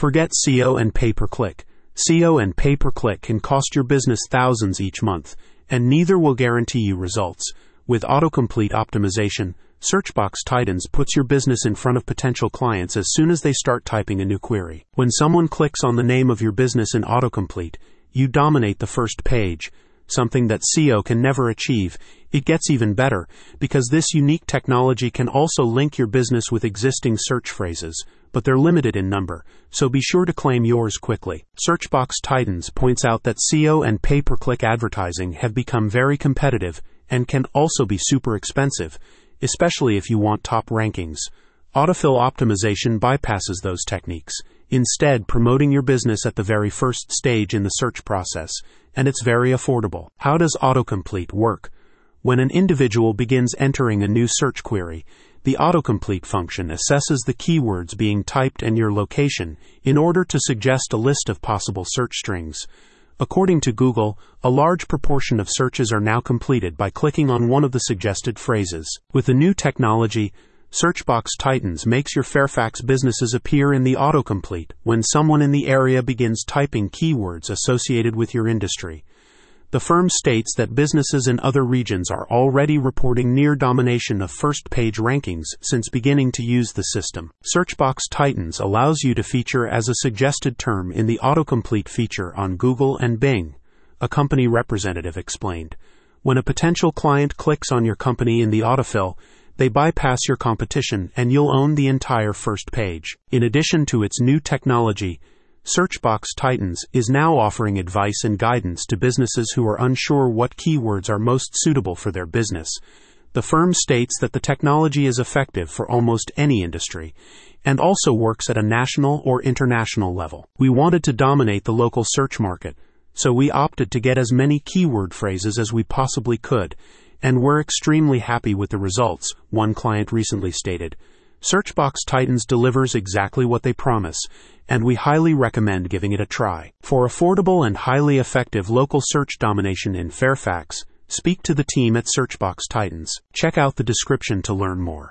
Forget SEO and pay per click. SEO and pay per click can cost your business thousands each month, and neither will guarantee you results. With autocomplete optimization, Searchbox Titans puts your business in front of potential clients as soon as they start typing a new query. When someone clicks on the name of your business in autocomplete, you dominate the first page, something that SEO can never achieve. It gets even better because this unique technology can also link your business with existing search phrases, but they're limited in number, so be sure to claim yours quickly. Searchbox Titans points out that SEO and pay per click advertising have become very competitive and can also be super expensive especially if you want top rankings. Autofill optimization bypasses those techniques, instead, promoting your business at the very first stage in the search process, and it's very affordable. How does autocomplete work? When an individual begins entering a new search query, the autocomplete function assesses the keywords being typed and your location in order to suggest a list of possible search strings. According to Google, a large proportion of searches are now completed by clicking on one of the suggested phrases. With the new technology, Searchbox Titans makes your Fairfax businesses appear in the autocomplete when someone in the area begins typing keywords associated with your industry. The firm states that businesses in other regions are already reporting near domination of first page rankings since beginning to use the system. Searchbox Titans allows you to feature as a suggested term in the autocomplete feature on Google and Bing, a company representative explained. When a potential client clicks on your company in the autofill, they bypass your competition and you'll own the entire first page. In addition to its new technology, Searchbox Titans is now offering advice and guidance to businesses who are unsure what keywords are most suitable for their business. The firm states that the technology is effective for almost any industry and also works at a national or international level. We wanted to dominate the local search market, so we opted to get as many keyword phrases as we possibly could, and we're extremely happy with the results, one client recently stated. Searchbox Titans delivers exactly what they promise, and we highly recommend giving it a try. For affordable and highly effective local search domination in Fairfax, speak to the team at Searchbox Titans. Check out the description to learn more.